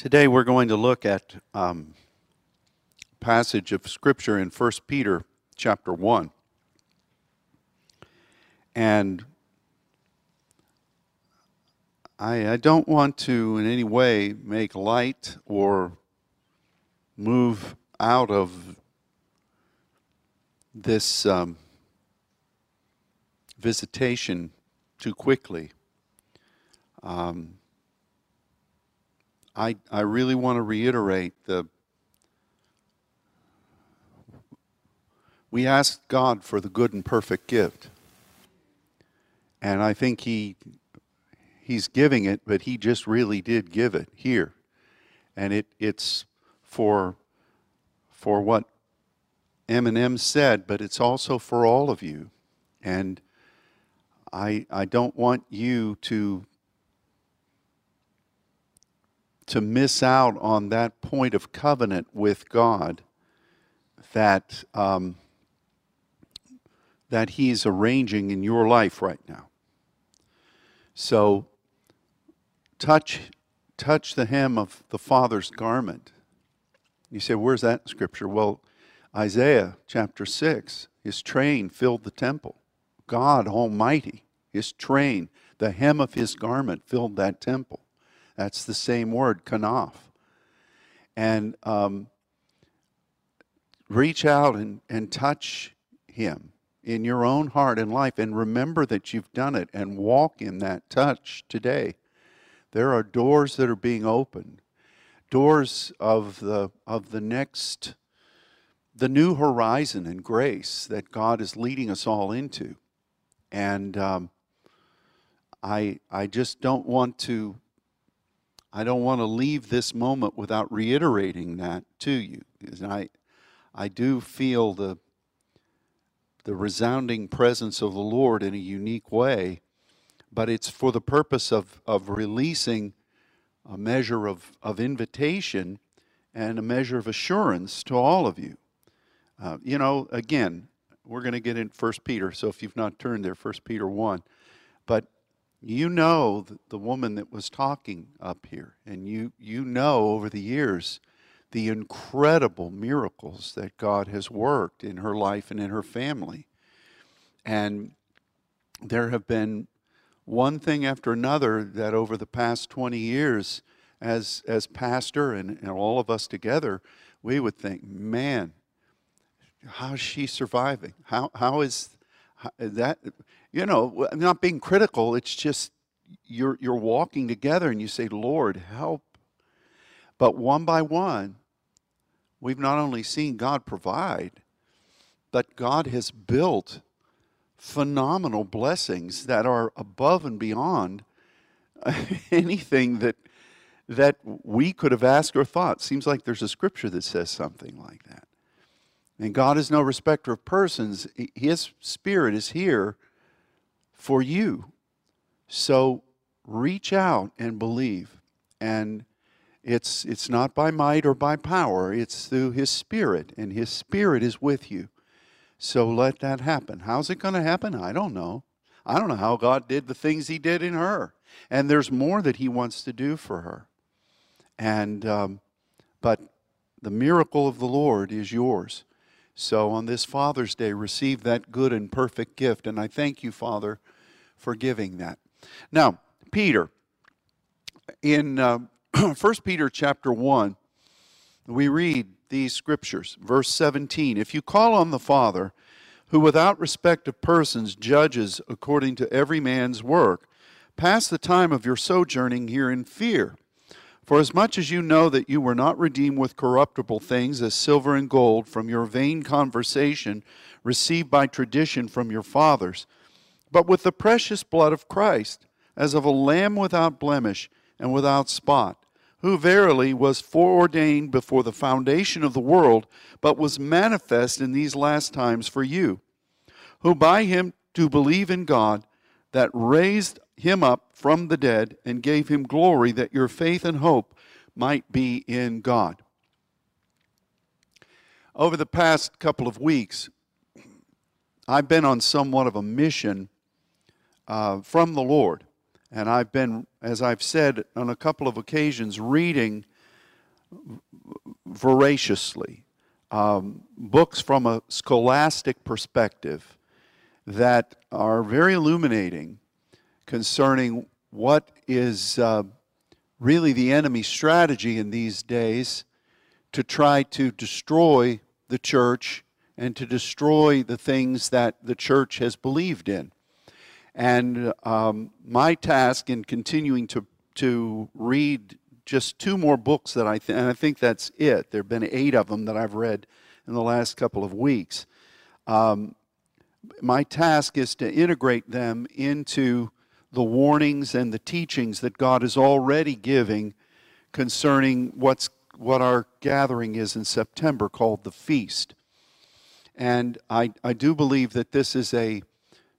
Today we're going to look at um, passage of scripture in 1 Peter chapter 1. And I, I don't want to in any way make light or move out of this um, visitation too quickly. Um, I, I really want to reiterate the we asked God for the good and perfect gift. And I think he he's giving it, but he just really did give it here. And it it's for for what Eminem said, but it's also for all of you. And I I don't want you to to miss out on that point of covenant with God that um, that He's arranging in your life right now. So touch touch the hem of the Father's garment. You say, where's that Scripture? Well, Isaiah chapter 6, his train filled the temple. God Almighty, his train, the hem of his garment filled that temple. That's the same word, kanaf. And um, reach out and, and touch him in your own heart and life and remember that you've done it and walk in that touch today. There are doors that are being opened, doors of the, of the next, the new horizon and grace that God is leading us all into. And um, I, I just don't want to I don't want to leave this moment without reiterating that to you. I, I do feel the, the resounding presence of the Lord in a unique way, but it's for the purpose of, of releasing a measure of, of invitation and a measure of assurance to all of you. Uh, you know, again, we're going to get in First Peter, so if you've not turned there, First Peter 1. But you know the woman that was talking up here, and you, you know over the years the incredible miracles that God has worked in her life and in her family. And there have been one thing after another that over the past 20 years, as, as pastor and, and all of us together, we would think, man, how is she surviving? How, how is how, that? You know, not being critical. It's just you're, you're walking together and you say, Lord, help. But one by one, we've not only seen God provide, but God has built phenomenal blessings that are above and beyond anything that that we could have asked or thought. Seems like there's a scripture that says something like that. And God is no respecter of persons. His spirit is here for you. So reach out and believe. And it's, it's not by might or by power, it's through His Spirit, and His Spirit is with you. So let that happen. How's it going to happen? I don't know. I don't know how God did the things He did in her. And there's more that He wants to do for her. And, um, but the miracle of the Lord is yours. So on this Father's Day, receive that good and perfect gift. And I thank you, Father, for giving that. Now, Peter, in uh, 1 Peter chapter 1, we read these scriptures. Verse 17 If you call on the Father, who without respect of persons judges according to every man's work, pass the time of your sojourning here in fear. For as much as you know that you were not redeemed with corruptible things as silver and gold from your vain conversation received by tradition from your fathers, but with the precious blood of Christ, as of a lamb without blemish and without spot, who verily was foreordained before the foundation of the world, but was manifest in these last times for you, who by him do believe in God, that raised him up from the dead and gave him glory, that your faith and hope might be in God. Over the past couple of weeks, I've been on somewhat of a mission uh, from the Lord. And I've been, as I've said on a couple of occasions, reading voraciously, um, books from a scholastic perspective that are very illuminating concerning what is uh, really the enemy's strategy in these days to try to destroy the church and to destroy the things that the church has believed in. And um, my task in continuing to, to read just two more books that I think, and I think that's it. There have been eight of them that I've read in the last couple of weeks. Um, my task is to integrate them into the warnings and the teachings that God is already giving concerning what's what our gathering is in September called the feast. And I, I do believe that this is a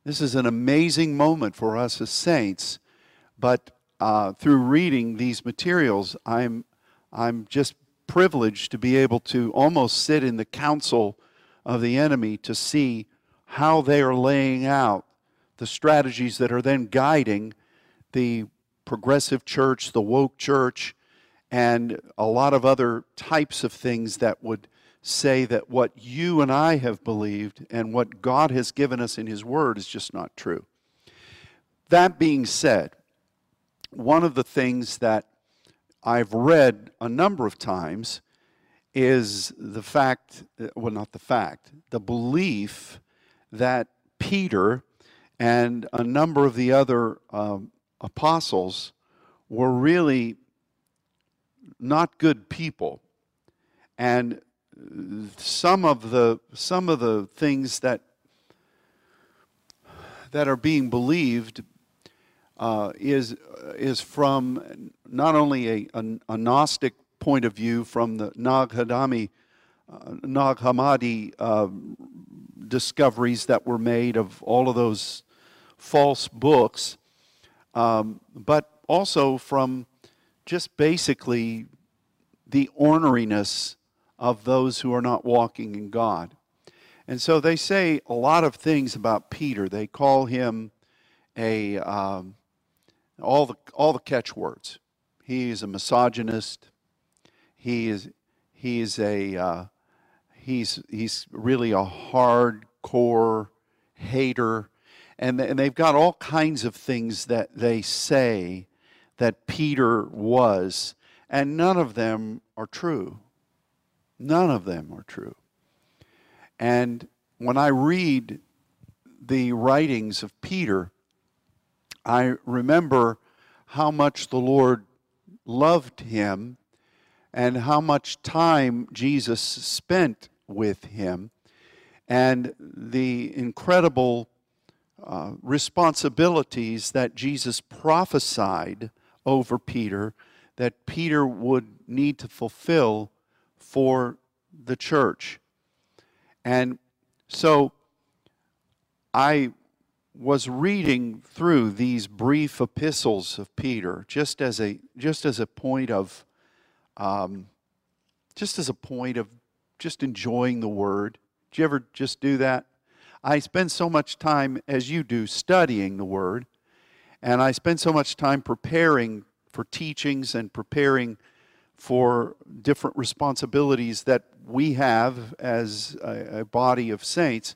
this is an amazing moment for us as saints, but uh, through reading these materials, I'm I'm just privileged to be able to almost sit in the council of the enemy to see how they are laying out the strategies that are then guiding the progressive church, the woke church, and a lot of other types of things that would say that what you and I have believed and what God has given us in His Word is just not true. That being said, one of the things that I've read a number of times is the fact, well, not the fact, the belief that Peter and a number of the other um, apostles were really not good people. And some of the some of the things that that are being believed uh, is is from not only a, a, a, Gnostic point of view from the Nag Hammadi, uh, Nag Hammadi uh, discoveries that were made of all of those false books, um, but also from just basically the orneriness of those who are not walking in God. And so they say a lot of things about Peter. They call him a um, all the all the catchwords. He is a misogynist. He is he is a uh, he's he's really a hardcore hater and, and they've got all kinds of things that they say that Peter was, and none of them are true. None of them are true. And when I read the writings of Peter, I remember how much the Lord loved him and how much time Jesus spent with him and the incredible uh, responsibilities that Jesus prophesied over Peter that Peter would need to fulfill for the church. And so I was reading through these brief epistles of Peter just as a just as a point of um, just as a point of just enjoying the word. Did you ever just do that? I spend so much time, as you do, studying the Word, and I spend so much time preparing for teachings and preparing for different responsibilities that we have as a, a body of saints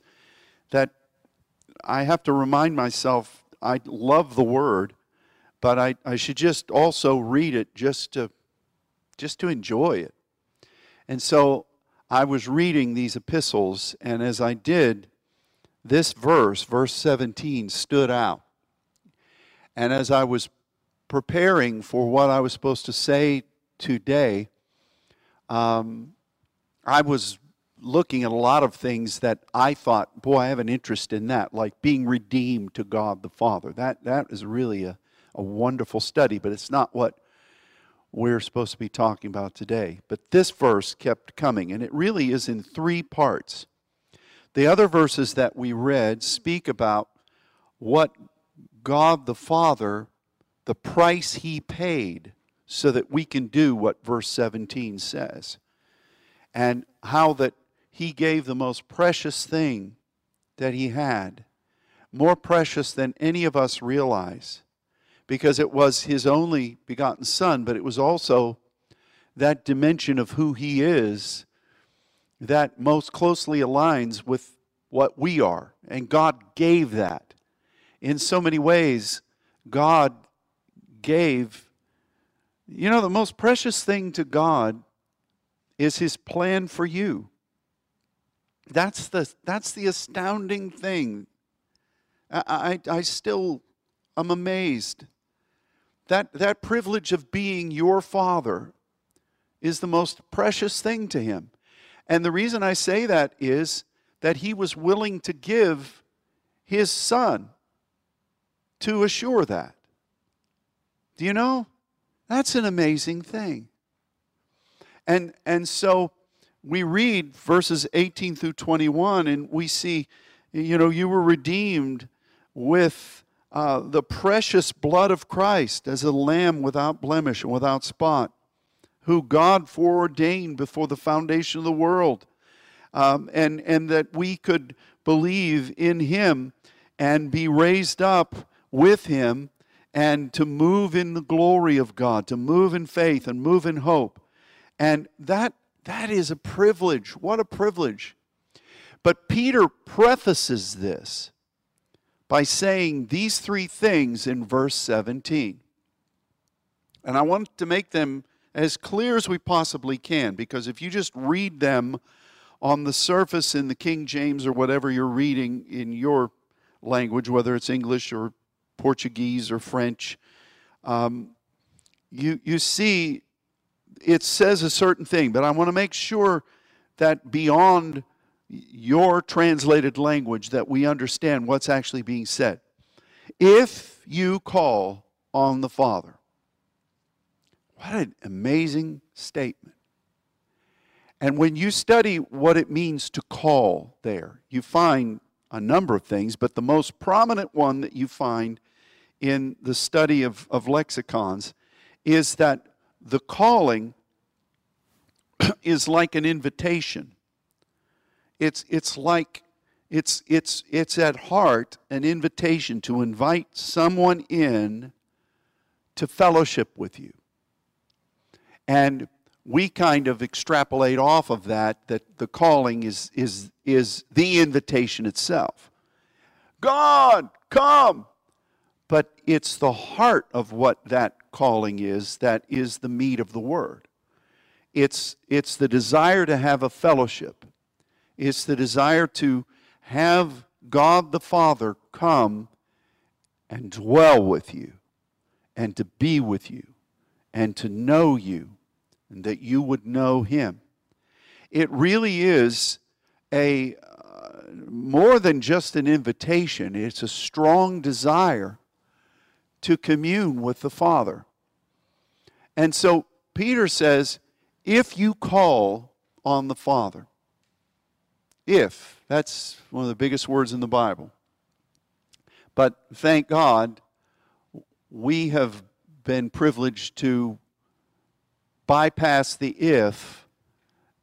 that I have to remind myself I love the Word, but I, I should just also read it just to just to enjoy it. And so I was reading these epistles, and as I did, this verse, verse 17, stood out. And as I was preparing for what I was supposed to say today, um, I was looking at a lot of things that I thought, boy, I have an interest in that, like being redeemed to God the Father. That, that is really a, a wonderful study, but it's not what we're supposed to be talking about today. But this verse kept coming, and it really is in three parts. The other verses that we read speak about what God the Father, the price He paid so that we can do what verse 17 says, and how that He gave the most precious thing that He had, more precious than any of us realize, because it was His only begotten Son, but it was also that dimension of who He is that most closely aligns with what we are. And God gave that. In so many ways, God gave. You know, the most precious thing to God is His plan for you. That's the, that's the astounding thing. I, I, I still am amazed. That, that privilege of being your father is the most precious thing to him. And the reason I say that is that he was willing to give his son to assure that. Do you know? That's an amazing thing. And, and so we read verses 18 through 21, and we see, you know, you were redeemed with uh, the precious blood of Christ as a lamb without blemish and without spot, who God foreordained before the foundation of the world, um, and, and that we could believe in him and be raised up with him and to move in the glory of God, to move in faith and move in hope. And that that is a privilege. What a privilege. But Peter prefaces this by saying these three things in verse 17. And I want to make them as clear as we possibly can because if you just read them on the surface in the King James or whatever you're reading in your language, whether it's English or Portuguese or French, um, you, you see it says a certain thing, but I want to make sure that beyond your translated language that we understand what's actually being said. If you call on the Father. What an amazing statement. And when you study what it means to call there, you find a number of things, but the most prominent one that you find in the study of, of lexicons is that the calling is like an invitation. It's, it's like, it's, it's, it's at heart an invitation to invite someone in to fellowship with you. And we kind of extrapolate off of that that the calling is, is, is the invitation itself. God, come! But it's the heart of what that calling is that is the meat of the word. It's, it's the desire to have a fellowship. It's the desire to have God the Father come and dwell with you and to be with you and to know you and that you would know Him. It really is a uh, more than just an invitation, it's a strong desire to commune with the Father. And so Peter says, if you call on the Father. If, that's one of the biggest words in the Bible. But thank God, we have been privileged to bypass the if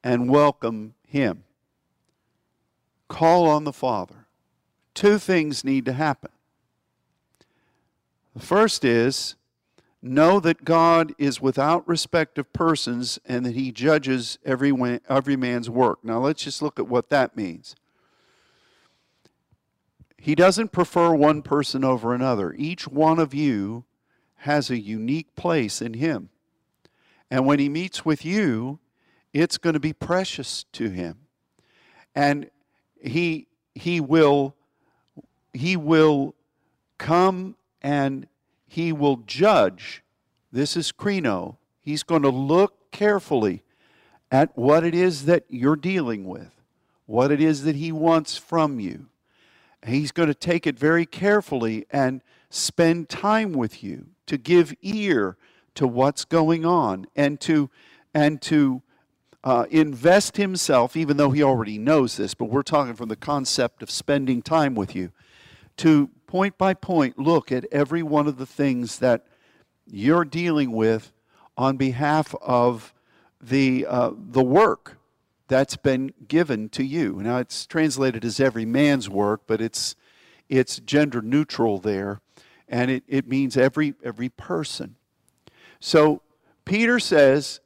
and welcome Him. Call on the Father. Two things need to happen. The first is know that God is without respect of persons and that he judges every, every man's work. Now let's just look at what that means. He doesn't prefer one person over another. Each one of you has a unique place in him. And when he meets with you, it's going to be precious to him. And he he will he will come and he will judge. This is Krino. He's going to look carefully at what it is that you're dealing with, what it is that he wants from you. He's going to take it very carefully and spend time with you to give ear to what's going on and to and to uh, invest himself, even though he already knows this, but we're talking from the concept of spending time with you, to point by point look at every one of the things that you're dealing with on behalf of the, uh, the work that's been given to you. Now, it's translated as every man's work, but it's, it's gender neutral there, and it, it means every, every person. So, Peter says,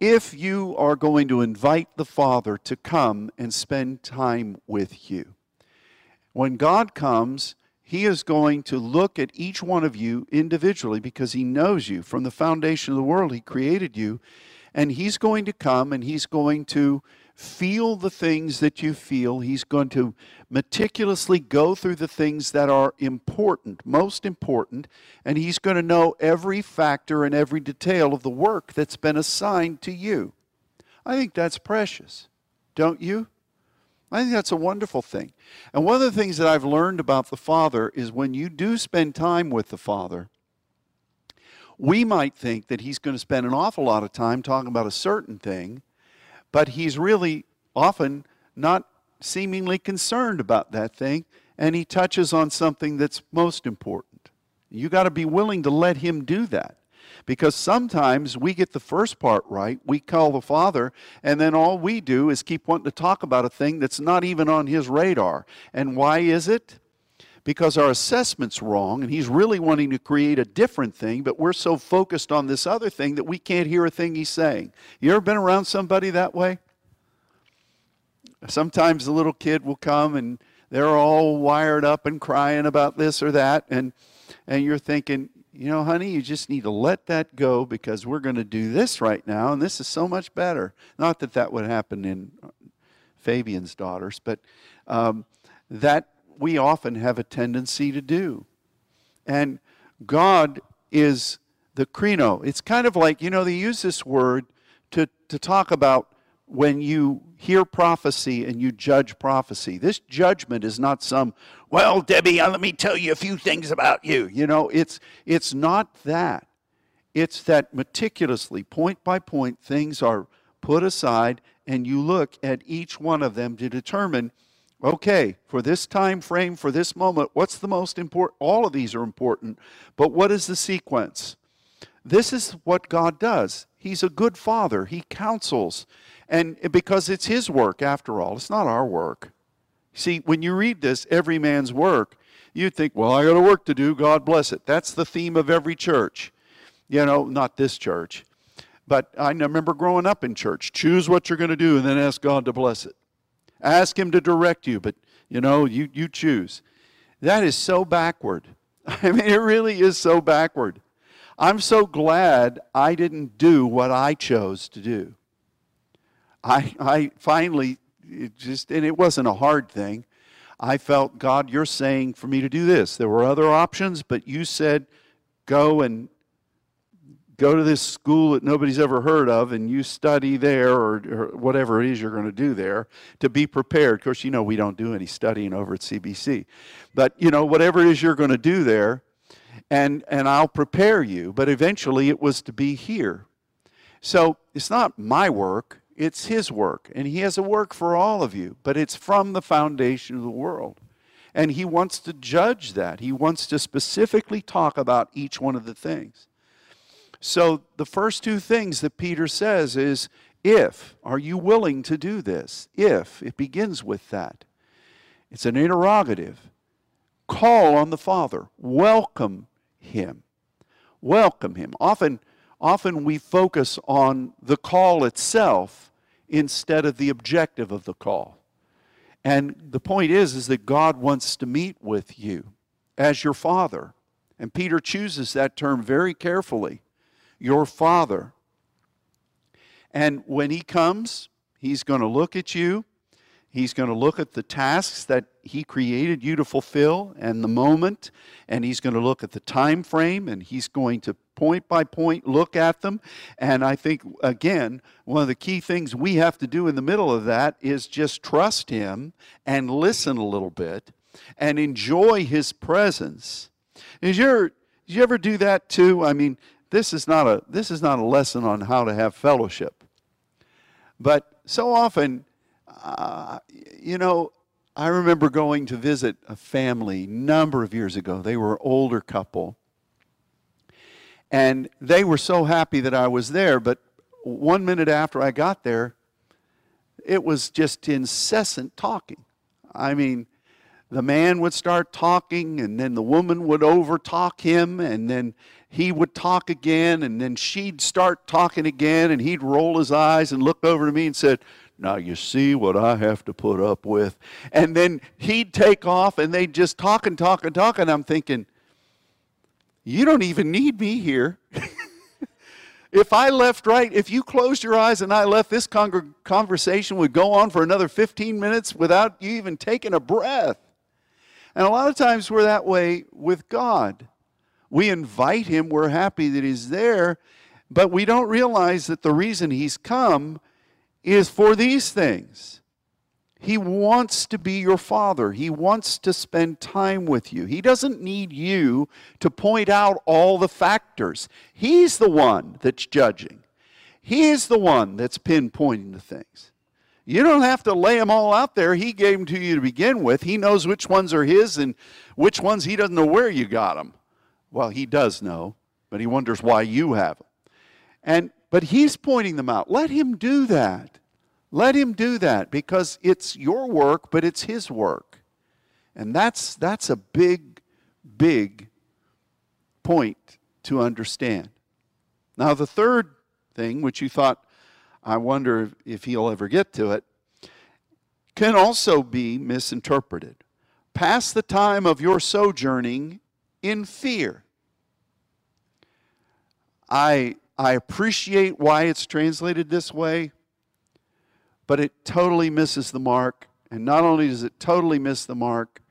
if you are going to invite the Father to come and spend time with you. When God comes, He is going to look at each one of you individually because He knows you. From the foundation of the world, He created you. And He's going to come and He's going to feel the things that you feel. He's going to meticulously go through the things that are important, most important, and he's going to know every factor and every detail of the work that's been assigned to you. I think that's precious, don't you? I think that's a wonderful thing. And one of the things that I've learned about the Father is when you do spend time with the Father, we might think that he's going to spend an awful lot of time talking about a certain thing but he's really often not seemingly concerned about that thing, and he touches on something that's most important. You got to be willing to let him do that. Because sometimes we get the first part right, we call the Father, and then all we do is keep wanting to talk about a thing that's not even on his radar. And why is it? Because our assessment's wrong and he's really wanting to create a different thing, but we're so focused on this other thing that we can't hear a thing he's saying. You ever been around somebody that way? Sometimes the little kid will come and they're all wired up and crying about this or that, and, and you're thinking, you know, honey, you just need to let that go because we're going to do this right now, and this is so much better. Not that that would happen in Fabian's daughters, but um, that we often have a tendency to do. And God is the krino. It's kind of like, you know, they use this word to, to talk about when you hear prophecy and you judge prophecy. This judgment is not some, well, Debbie, uh, let me tell you a few things about you. You know, it's, it's not that. It's that meticulously, point by point, things are put aside and you look at each one of them to determine okay, for this time frame, for this moment, what's the most important? All of these are important, but what is the sequence? This is what God does. He's a good father. He counsels. And because it's his work after all, it's not our work. See, when you read this, every man's work, you think, well, I got a work to do. God bless it. That's the theme of every church. You know, not this church. But I remember growing up in church. Choose what you're going to do and then ask God to bless it. Ask Him to direct you, but you know, you, you choose. That is so backward. I mean, it really is so backward. I'm so glad I didn't do what I chose to do. I, I finally, just, and it wasn't a hard thing. I felt, God, you're saying for me to do this. There were other options, but you said, go and go to this school that nobody's ever heard of and you study there or, or whatever it is you're going to do there to be prepared. Of course, you know we don't do any studying over at CBC. But, you know, whatever it is you're going to do there, and, and I'll prepare you. But eventually it was to be here. So it's not my work, it's His work. And He has a work for all of you, but it's from the foundation of the world. And He wants to judge that. He wants to specifically talk about each one of the things. So the first two things that Peter says is if, are you willing to do this? If, it begins with that. It's an interrogative. Call on the Father. Welcome him. Welcome him. Often, often we focus on the call itself instead of the objective of the call. And the point is, is that God wants to meet with you as your Father. And Peter chooses that term very carefully your Father. And when He comes, He's going to look at you. He's going to look at the tasks that he created you to fulfill and the moment and he's going to look at the time frame and he's going to point by point look at them and i think again one of the key things we have to do in the middle of that is just trust him and listen a little bit and enjoy his presence did you ever, did you ever do that too i mean this is not a this is not a lesson on how to have fellowship. But so often, uh, you know, I remember going to visit a family number of years ago. They were an older couple. And they were so happy that I was there, but one minute after I got there, it was just incessant talking. I mean, the man would start talking, and then the woman would overtalk him, and then he would talk again, and then she'd start talking again, and he'd roll his eyes and look over to me and said, now you see what I have to put up with. And then he'd take off and they'd just talk and talk and talk. And I'm thinking, you don't even need me here. if I left right, if you closed your eyes and I left, this con- conversation would go on for another 15 minutes without you even taking a breath. And a lot of times we're that way with God. We invite Him, we're happy that He's there, but we don't realize that the reason He's come is for these things. He wants to be your father. He wants to spend time with you. He doesn't need you to point out all the factors. He's the one that's judging. He is the one that's pinpointing the things. You don't have to lay them all out there. He gave them to you to begin with. He knows which ones are his and which ones he doesn't know where you got them. Well, he does know, but he wonders why you have them. And but he's pointing them out. Let him do that. Let him do that because it's your work, but it's his work. And that's, that's a big, big point to understand. Now, the third thing, which you thought, I wonder if he'll ever get to it, can also be misinterpreted. Pass the time of your sojourning in fear. I I appreciate why it's translated this way, but it totally misses the mark. And not only does it totally miss the mark,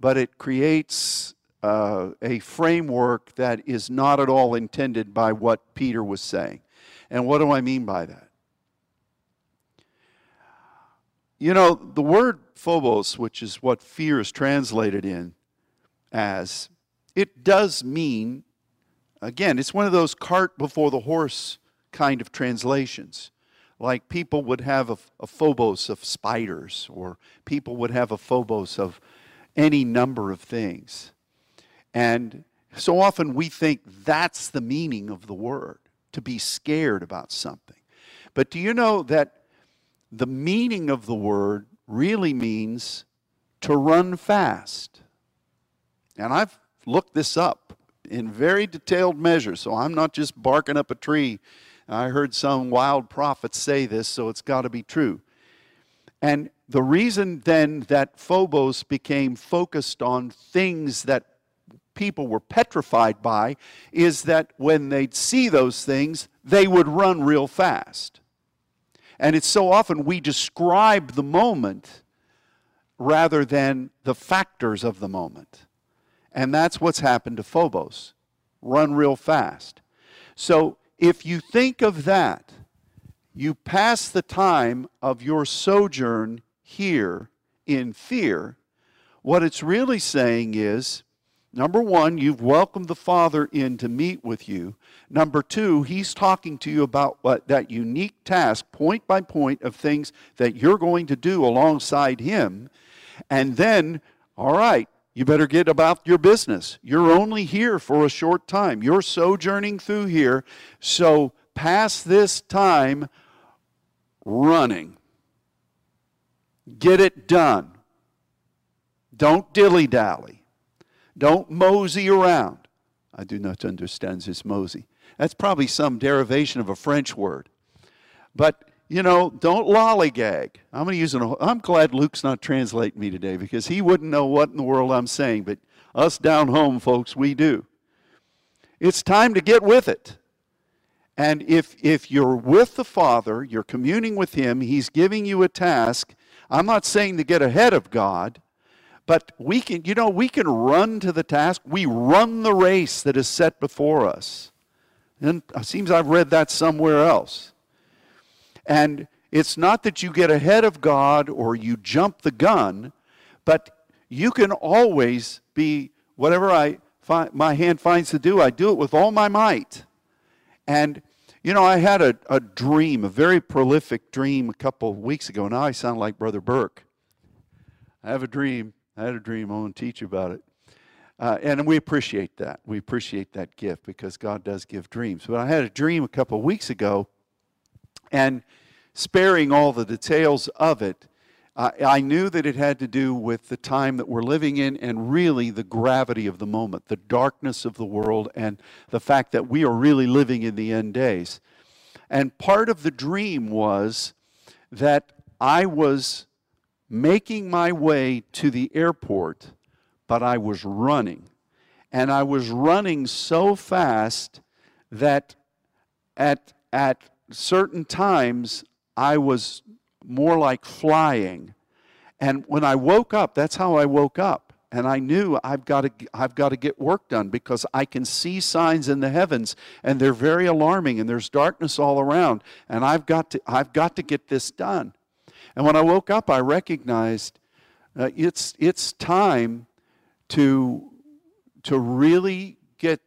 but it creates uh, a framework that is not at all intended by what Peter was saying. And what do I mean by that? You know, the word phobos, which is what fear is translated in as, it does mean Again, it's one of those cart before the horse kind of translations. Like people would have a, a phobos of spiders, or people would have a phobos of any number of things. And so often we think that's the meaning of the word, to be scared about something. But do you know that the meaning of the word really means to run fast? And I've looked this up in very detailed measure. So I'm not just barking up a tree. I heard some wild prophets say this, so it's got to be true. And the reason then that Phobos became focused on things that people were petrified by is that when they'd see those things, they would run real fast. And it's so often we describe the moment rather than the factors of the moment. And that's what's happened to Phobos. Run real fast. So if you think of that, you pass the time of your sojourn here in fear. What it's really saying is number one, you've welcomed the Father in to meet with you. Number two, He's talking to you about what that unique task, point by point, of things that you're going to do alongside Him. And then, all right, you better get about your business. You're only here for a short time. You're sojourning through here. So pass this time running. Get it done. Don't dilly dally. Don't mosey around. I do not understand this mosey. That's probably some derivation of a French word. But you know, don't lollygag. I'm going to use an. I'm glad Luke's not translating me today because he wouldn't know what in the world I'm saying. But us down home folks, we do. It's time to get with it. And if if you're with the Father, you're communing with Him. He's giving you a task. I'm not saying to get ahead of God, but we can. You know, we can run to the task. We run the race that is set before us. And it seems I've read that somewhere else. And it's not that you get ahead of God or you jump the gun, but you can always be whatever I find, my hand finds to do, I do it with all my might. And you know, I had a, a dream, a very prolific dream a couple of weeks ago. Now I sound like Brother Burke. I have a dream. I had a dream. I want to teach you about it. Uh, and we appreciate that. We appreciate that gift because God does give dreams. But I had a dream a couple of weeks ago and sparing all the details of it, I, I knew that it had to do with the time that we're living in and really the gravity of the moment, the darkness of the world, and the fact that we are really living in the end days. And part of the dream was that I was making my way to the airport, but I was running. And I was running so fast that at, at certain times I was more like flying. And when I woke up, that's how I woke up. And I knew I've got to, I've got to get work done because I can see signs in the heavens and they're very alarming and there's darkness all around. And I've got to, I've got to get this done. And when I woke up, I recognized uh, it's, it's time to, to really get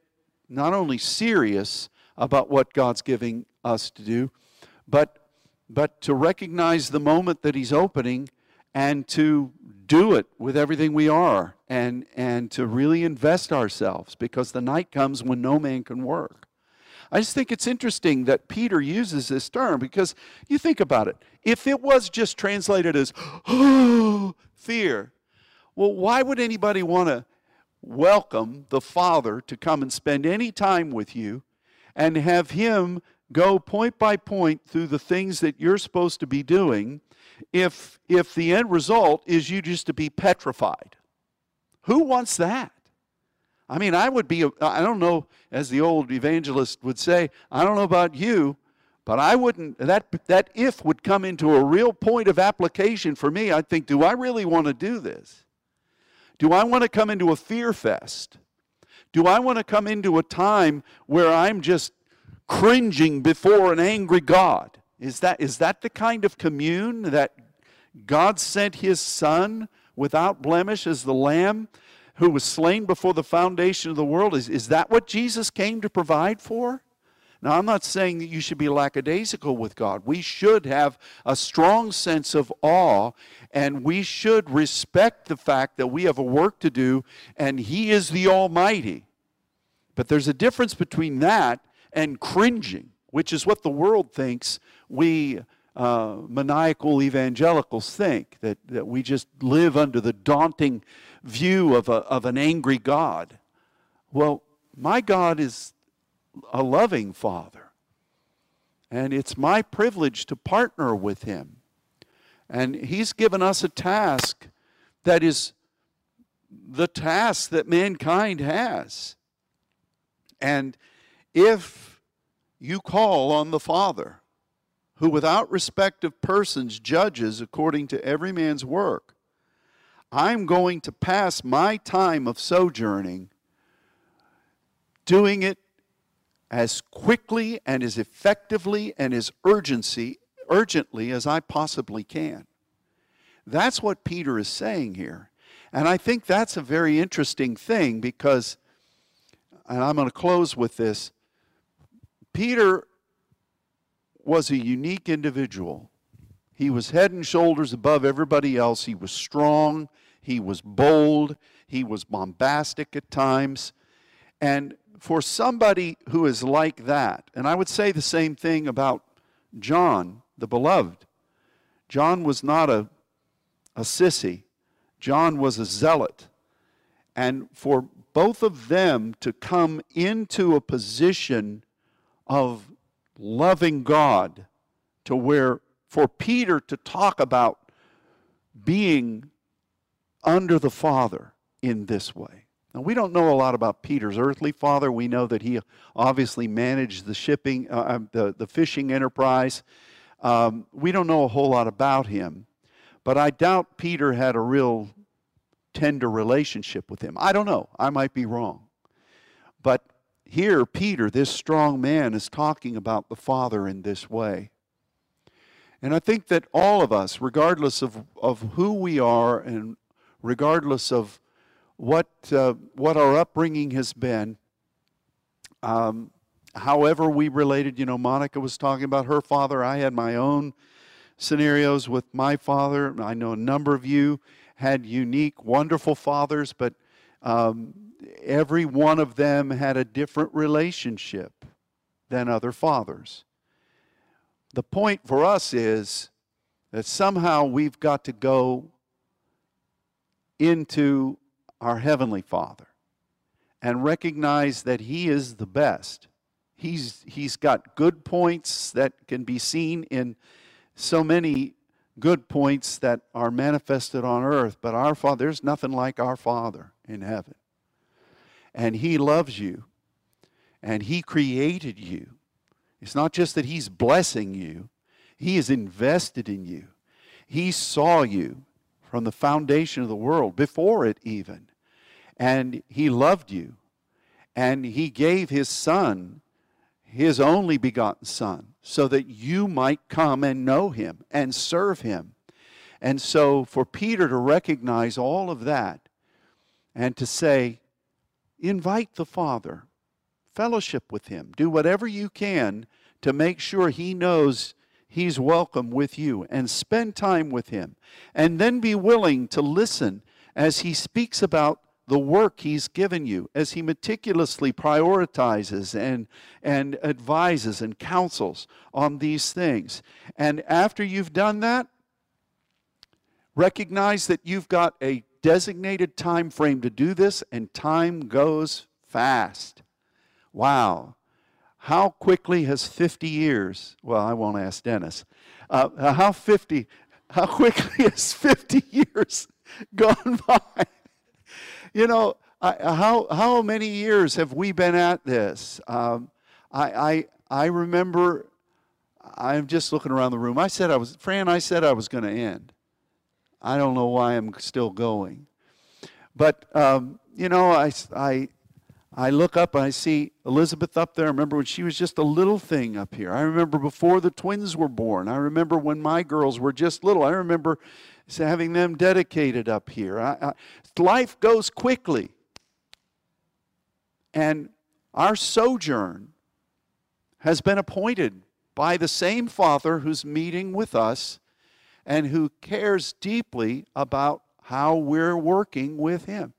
not only serious about what God's giving us to do, but, but to recognize the moment that He's opening and to do it with everything we are and, and to really invest ourselves because the night comes when no man can work. I just think it's interesting that Peter uses this term because you think about it. If it was just translated as fear, well, why would anybody want to welcome the Father to come and spend any time with you and have Him go point by point through the things that you're supposed to be doing if, if the end result is you just to be petrified? Who wants that? I mean, I would be, I don't know, as the old evangelist would say, I don't know about you, but I wouldn't, that, that if would come into a real point of application for me. I'd think, do I really want to do this? Do I want to come into a fear fest? Do I want to come into a time where I'm just cringing before an angry God? Is that, is that the kind of commune that God sent his Son without blemish as the Lamb who was slain before the foundation of the world? Is, is that what Jesus came to provide for? Now, I'm not saying that you should be lackadaisical with God. We should have a strong sense of awe, and we should respect the fact that we have a work to do, and He is the Almighty. But there's a difference between that and cringing, which is what the world thinks we uh, maniacal evangelicals think, that, that we just live under the daunting view of, a, of an angry God. Well, my God is a loving Father, and it's my privilege to partner with Him. And He's given us a task that is the task that mankind has. And if you call on the Father, who without respect of persons judges according to every man's work, I'm going to pass my time of sojourning doing it as quickly and as effectively and as urgency, urgently as I possibly can. That's what Peter is saying here. And I think that's a very interesting thing because, and I'm going to close with this Peter was a unique individual. He was head and shoulders above everybody else. He was strong, he was bold, he was bombastic at times. And for somebody who is like that, and I would say the same thing about John, the beloved. John was not a, a sissy, John was a zealot. And for both of them to come into a position of loving God to where for Peter to talk about being under the Father in this way. Now, we don't know a lot about Peter's earthly father. We know that he obviously managed the shipping, uh, uh the, the fishing enterprise. Um, we don't know a whole lot about him, but I doubt Peter had a real tender relationship with him. I don't know. I might be wrong. But here, Peter, this strong man, is talking about the Father in this way. And I think that all of us, regardless of, of who we are and regardless of what, uh, what our upbringing has been, um, however we related, you know, Monica was talking about her father. I had my own scenarios with my father. I know a number of you had unique, wonderful fathers, but um, every one of them had a different relationship than other fathers. The point for us is that somehow we've got to go into our Heavenly Father and recognize that He is the best. He's, he's got good points that can be seen in so many good points that are manifested on earth, but our Father, there's nothing like our Father in heaven. And He loves you, and He created you. It's not just that He's blessing you, He is invested in you. He saw you from the foundation of the world, before it even. And He loved you. And He gave His Son, His only begotten Son, so that you might come and know Him and serve Him. And so for Peter to recognize all of that and to say, invite the Father, fellowship with Him, do whatever you can to make sure He knows He's welcome with you and spend time with Him. And then be willing to listen as He speaks about the work He's given you, as He meticulously prioritizes and, and advises and counsels on these things. And after you've done that, recognize that you've got a designated time frame to do this, and time goes fast. Wow. How quickly has 50 years, well, I won't ask Dennis, uh, how 50, how quickly has 50 years gone by? You know, I, how, how many years have we been at this? Um, I, I, I remember, I'm just looking around the room. I said I was, Fran, I said I was going to end. I don't know why I'm still going. But, um, you know, I, I, I look up and I see Elizabeth up there. I remember when she was just a little thing up here. I remember before the twins were born. I remember when my girls were just little. I remember having them dedicated up here. I, I, life goes quickly. And our sojourn has been appointed by the same Father who's meeting with us and who cares deeply about how we're working with Him.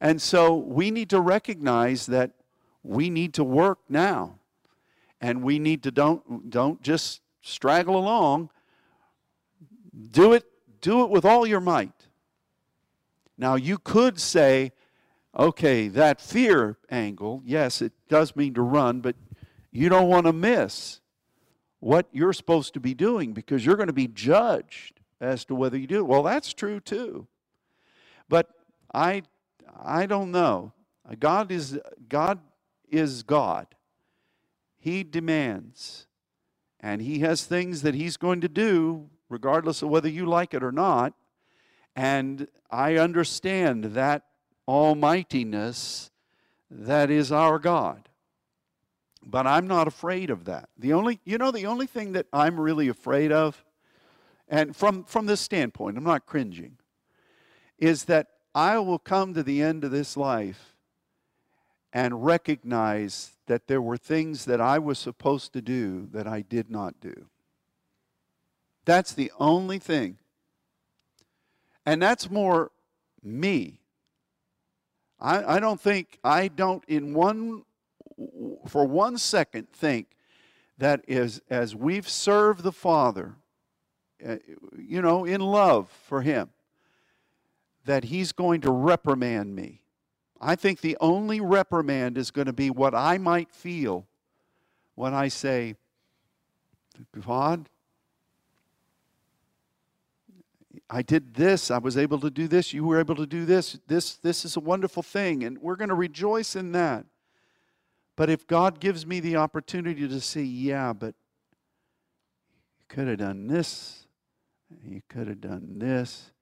And so we need to recognize that we need to work now. And we need to don't don't just straggle along. Do it do it with all your might. Now you could say, okay, that fear angle, yes, it does mean to run, but you don't want to miss what you're supposed to be doing because you're going to be judged as to whether you do. Well, that's true too. But I I don't know. God is God is God. He demands and he has things that he's going to do regardless of whether you like it or not. And I understand that almightiness that is our God. But I'm not afraid of that. The only you know the only thing that I'm really afraid of and from from this standpoint, I'm not cringing, is that I will come to the end of this life and recognize that there were things that I was supposed to do that I did not do. That's the only thing. And that's more me. I, I don't think, I don't in one, for one second think that is, as we've served the Father, uh, you know, in love for Him, that he's going to reprimand me. I think the only reprimand is going to be what I might feel when I say, God, I did this. I was able to do this. You were able to do this. This, this is a wonderful thing, and we're going to rejoice in that. But if God gives me the opportunity to say, yeah, but you could have done this, you could have done this,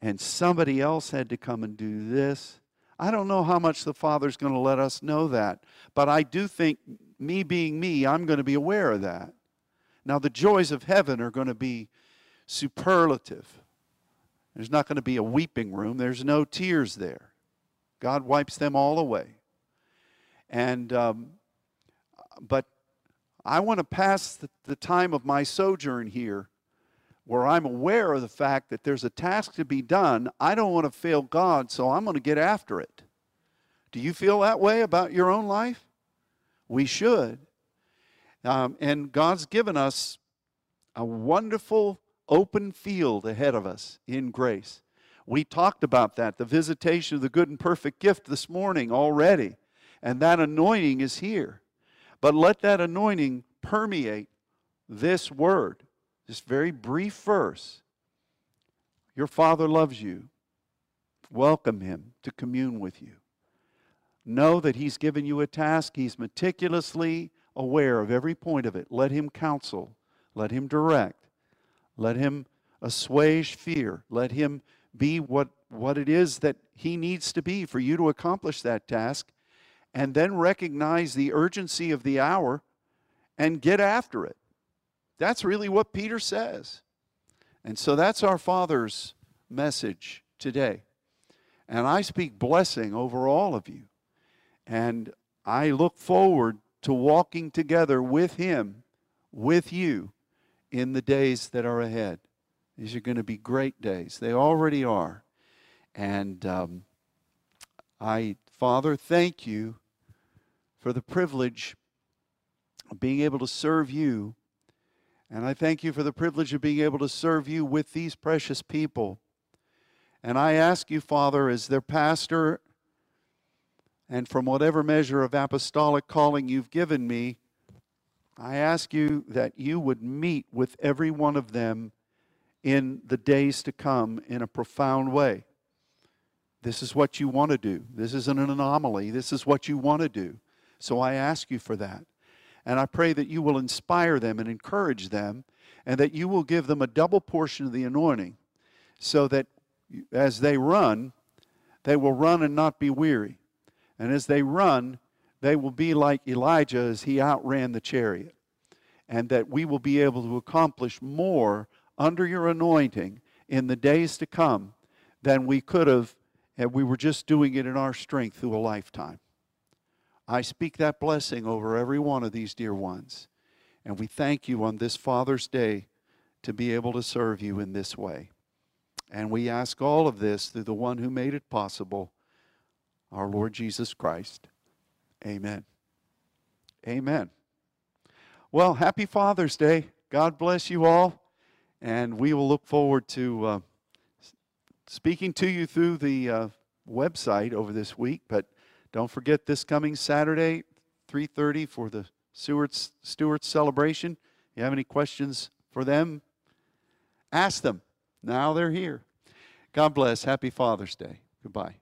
and somebody else had to come and do this. I don't know how much the Father's going to let us know that, but I do think, me being me, I'm going to be aware of that. Now, the joys of heaven are going to be superlative. There's not going to be a weeping room, there's no tears there. God wipes them all away. And, um, but I want to pass the, the time of my sojourn here where I'm aware of the fact that there's a task to be done, I don't want to fail God, so I'm going to get after it. Do you feel that way about your own life? We should. Um, and God's given us a wonderful open field ahead of us in grace. We talked about that, the visitation of the good and perfect gift this morning already. And that anointing is here. But let that anointing permeate this word, this very brief verse. Your Father loves you. Welcome Him to commune with you. Know that He's given you a task. He's meticulously aware of every point of it. Let Him counsel, let Him direct, let Him assuage fear, let Him be what, what it is that He needs to be for you to accomplish that task, and then recognize the urgency of the hour and get after it. That's really what Peter says. And so that's our Father's message today. And I speak blessing over all of you. And I look forward to walking together with Him, with you, in the days that are ahead. These are going to be great days. They already are. And um, I, Father, thank you for the privilege of being able to serve you. And I thank you for the privilege of being able to serve you with these precious people. And I ask you, Father, as their pastor, and from whatever measure of apostolic calling you've given me, I ask you that you would meet with every one of them in the days to come in a profound way. This is what you want to do. This isn't an anomaly. This is what you want to do. So I ask you for that. And I pray that you will inspire them and encourage them, and that you will give them a double portion of the anointing so that as they run, they will run and not be weary. And as they run, they will be like Elijah as he outran the chariot. And that we will be able to accomplish more under your anointing in the days to come than we could have if we were just doing it in our strength through a lifetime. I speak that blessing over every one of these dear ones. And we thank you on this Father's Day to be able to serve you in this way. And we ask all of this through the one who made it possible, our Lord Jesus Christ. Amen. Amen. Well, happy Father's Day. God bless you all. And we will look forward to uh, speaking to you through the uh, website over this week. But don't forget this coming Saturday, 3:30 for the Stewart's, Stewart's celebration. You have any questions for them, ask them. Now they're here. God bless. Happy Father's Day. Goodbye.